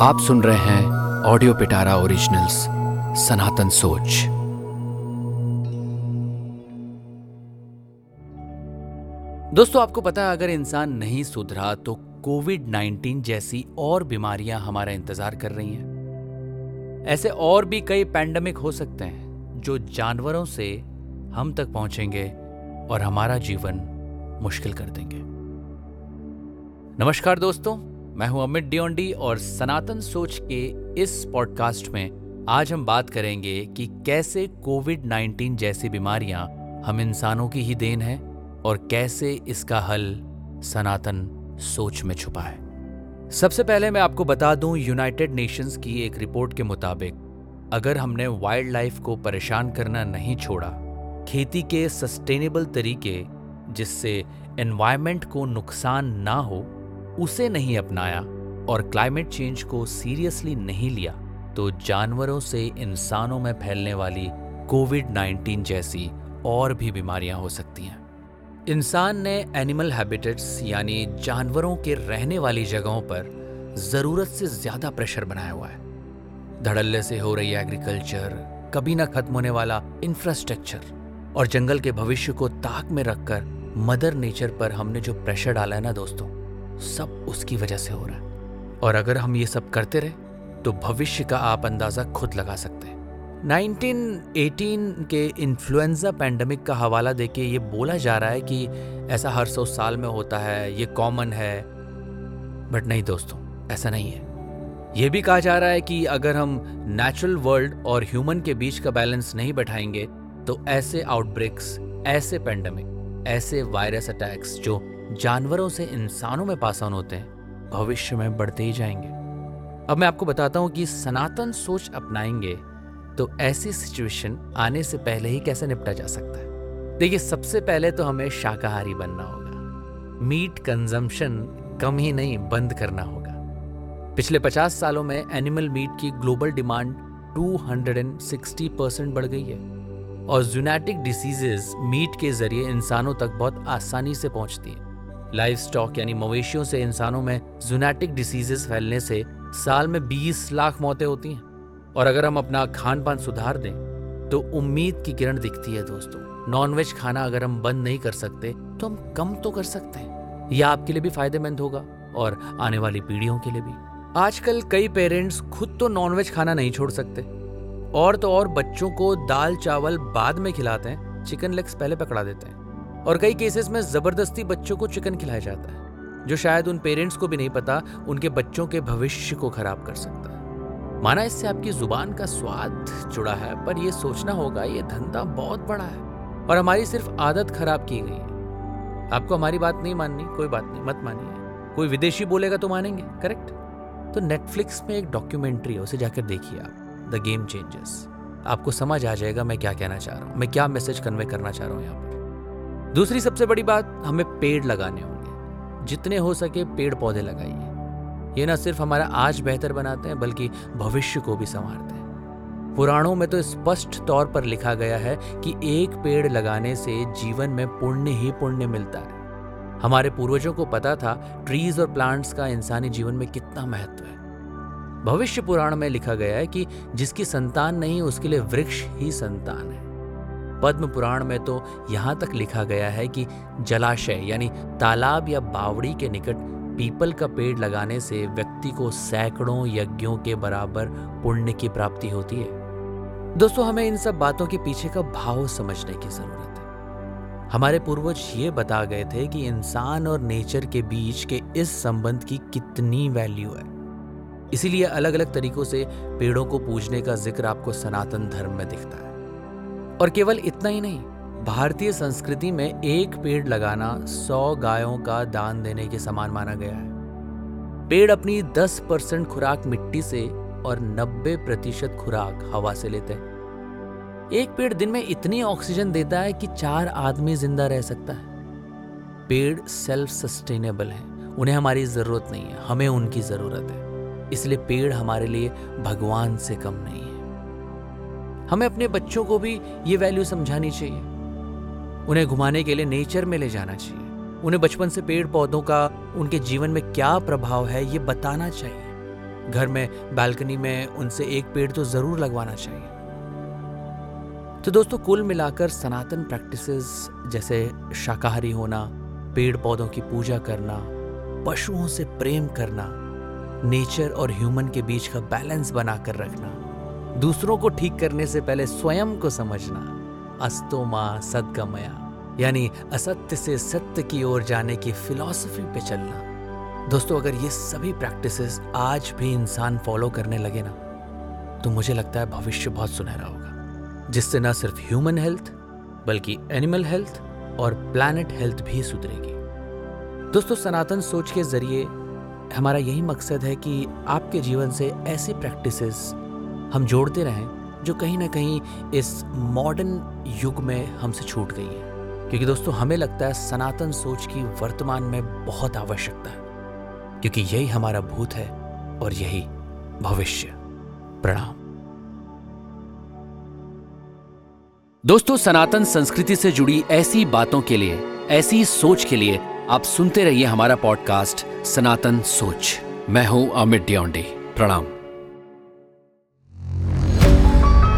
आप सुन रहे हैं ऑडियो पिटारा ओरिजिनल्स सनातन सोच दोस्तों, आपको पता है, अगर इंसान नहीं सुधरा तो कोविड 19 जैसी और बीमारियाँ हमारा इंतज़ार कर रही हैं। ऐसे और भी कई पैंडमिक हो सकते हैं, जो जानवरों से हम तक पहुँचेंगे और हमारा जीवन मुश्किल कर देंगे। नमस्कार दोस्तों मैं हूँ अमित डियोंडी और सनातन सोच के इस पॉडकास्ट में आज हम बात करेंगे कि कैसे कोविड 19 जैसी बीमारियाँ हम इंसानों की ही देन है और कैसे इसका हल सनातन सोच में छुपा है। सबसे पहले मैं आपको बता दूँ यूनाइटेड नेशंस की एक रिपोर्ट के मुताबिक, अगर हमने वाइल्ड लाइफ को परेशान करना नहीं छोड़ा, खेती के सस्टेनेबल तरीके जिससे एनवायरमेंट को नुकसान ना हो उसे नहीं अपनाया और क्लाइमेट चेंज को सीरियसली नहीं लिया तो जानवरों से इंसानों में फैलने वाली कोविड 19 जैसी और भी बीमारियाँ हो सकती हैं। इंसान ने एनिमल हैबिटेट्स यानी जानवरों के रहने वाली जगहों पर ज़रूरत से ज़्यादा प्रेशर बनाया हुआ है। धड़ल्ले से हो रही एग्रीकल्चर कभी ना खत्म होने वाला इंफ्रास्ट्रक्चर और जंगल के भविष्य को ताक में रखकर मदर नेचर पर हमने जो प्रेशर डाला है ना दोस्तों सब उसकी वजह से हो रहा है। और अगर हम ये सब करते रहे तो भविष्य का आप अंदाज़ा खुद लगा सकते हैं। 1918 के इन्फ्लुएंजा पैंडमिक का हवाला देके ये बोला जा रहा है कि ऐसा हर सौ साल में होता है, ये कॉमन है। बट नहीं दोस्तों, ऐसा नहीं है। ये भी कहा जा रहा है कि अगर हम नेचुरल वर्ल्ड और ह्यूमन के बीच का बैलेंस नहीं बैठाएँगे तो ऐसे आउटब्रेक्स ऐसे पैंडमिक ऐसे वायरस अटैक्स जो जानवरों से इंसानों में पास ऑन होते हैं, भविष्य में बढ़ते ही जाएँगे। अब मैं आपको बताता हूँ कि सनातन सोच अपनाएँगे तो ऐसी सिचुएशन आने से पहले ही कैसे निपटा जा सकता है? देखिए, सबसे पहले तो हमें शाकाहारी बनना होगा। मीट कंजम्पशन कम ही नहीं, बंद करना होगा। पिछले 50 सालों में एनिमल मीट की ग्लोबल डिमांड 260 परसेंट बढ़ गई है, और जूनेटिक डिसीजेज मीट के ज़रिए इंसानों तक बहुत आसानी से पहुँचती है। लाइफ स्टॉक यानी मवेशियों से इंसानों में जूनेटिक डिसीजेस फैलने से साल में 20 लाख मौतें होती हैं। और अगर हम अपना खान पान सुधार दें तो उम्मीद की किरण दिखती है दोस्तों। नॉनवेज खाना अगर हम बंद नहीं कर सकते तो हम कम तो कर सकते हैं। यह आपके लिए भी फ़ायदेमंद होगा, और आने वाली पीढ़ियों के लिए भी। आजकल कई पेरेंट्स खुद तो नॉनवेज खाना नहीं छोड़ सकते। और तो और बच्चों को दाल चावल बाद में खिलाते हैं, चिकन लेग्स पहले पकड़ा देते हैं। और कई केसेस में ज़बरदस्ती बच्चों को चिकन खिलाया जाता है, जो शायद उन पेरेंट्स को भी नहीं पता उनके बच्चों के भविष्य को खराब कर सकता है। माना इससे आपकी ज़ुबान का स्वाद जुड़ा है, पर यह सोचना होगा, ये धंधा बहुत बड़ा है और हमारी सिर्फ़ आदत खराब की गई है। आपको हमारी बात नहीं माननी, कोई बात नहीं, मत मानिए। कोई विदेशी बोलेगा तो मानेंगे करेक्ट तो नेटफ्लिक्स में एक डॉक्यूमेंट्री है, उसे जाकर देखिए आप द गेम चेंजेस आपको समझ आ जाएगा मैं क्या कहना चाह रहा हूँ, मैं क्या मैसेज कन्वे करना चाह रहा हूँ यहाँ दूसरी सबसे बड़ी बात, हमें पेड़ लगाने होंगे। जितने हो सके पेड़ पौधे लगाइए। ये ना सिर्फ़ हमारा आज बेहतर बनाते हैं, बल्कि भविष्य को भी संवारते हैं। पुराणों में तो स्पष्ट तौर पर लिखा गया है कि एक पेड़ लगाने से जीवन में पुण्य ही पुण्य मिलता है। हमारे पूर्वजों को पता था ट्रीज और प्लांट्स का इंसानी जीवन में कितना महत्व है। भविष्य पुराण में लिखा गया है कि जिसकी संतान नहीं, उसके लिए वृक्ष ही संतान है। पद्म पुराण में तो यहाँ तक लिखा गया है कि जलाशय, यानी तालाब या बावड़ी के निकट पीपल का पेड़ लगाने से व्यक्ति को सैकड़ों यज्ञों के बराबर पुण्य की प्राप्ति होती है। दोस्तों, हमें इन सब बातों के पीछे का भाव समझने की ज़रूरत है। हमारे पूर्वज ये बता गए थे कि इंसान और नेचर के बीच के इस संबंध की कितनी वैल्यू है। इसीलिए अलग अलग तरीकों से पेड़ों को पूजने का ज़िक्र आपको सनातन धर्म में दिखता है। और केवल इतना ही नहीं, भारतीय संस्कृति में एक पेड़ लगाना सौ गायों का दान देने के समान माना गया है। पेड़ अपनी 10 परसेंट खुराक मिट्टी से और 90 प्रतिशत खुराक हवा से लेते हैं। एक पेड़ दिन में इतनी ऑक्सीजन देता है कि चार आदमी ज़िंदा रह सकता है। पेड़ सेल्फ सस्टेनेबल है, उन्हें हमारी ज़रूरत नहीं है, हमें उनकी ज़रूरत है। इसलिए पेड़ हमारे लिए भगवान से कम नहीं है। हमें अपने बच्चों को भी ये वैल्यू समझानी चाहिए। उन्हें घुमाने के लिए नेचर में ले जाना चाहिए। उन्हें बचपन से पेड़ पौधों का, उनके जीवन में क्या प्रभाव है, ये बताना चाहिए। घर में बालकनी में उनसे एक पेड़ तो ज़रूर लगवाना चाहिए। तो दोस्तों, कुल मिलाकर सनातन प्रैक्टिसेस जैसे शाकाहारी होना, पेड़ पौधों की पूजा करना, पशुओं से प्रेम करना नेचर और ह्यूमन के बीच का बैलेंस बनाकर रखना दूसरों को ठीक करने से पहले स्वयं को समझना, अस्तोमा सदगमया, यानी असत्य से सत्य की ओर जाने की फिलॉसफी पे चलना। दोस्तों, अगर ये सभी प्रैक्टिसेस आज भी इंसान फॉलो करने लगे ना तो मुझे लगता है भविष्य बहुत सुनहरा होगा। जिससे ना सिर्फ़ ह्यूमन हेल्थ बल्कि एनिमल हेल्थ और प्लैनेट हेल्थ भी सुधरेगी। दोस्तों, सनातन सोच के ज़रिए हमारा यही मकसद है कि आपके जीवन से ऐसी प्रैक्टिसेस हम जोड़ते रहें, जो कहीं ना कहीं इस मॉडर्न युग में हमसे छूट गई है। क्योंकि दोस्तों, हमें लगता है सनातन सोच की वर्तमान में बहुत आवश्यकता है। क्योंकि यही हमारा भूत है और यही भविष्य। प्रणाम। दोस्तों, सनातन संस्कृति से जुड़ी ऐसी बातों के लिए, ऐसी सोच के लिए आप सुनते रहिए हमारा पॉडकास्ट सनातन सोच। मैं हूँ अमित डियोंडे प्रणाम।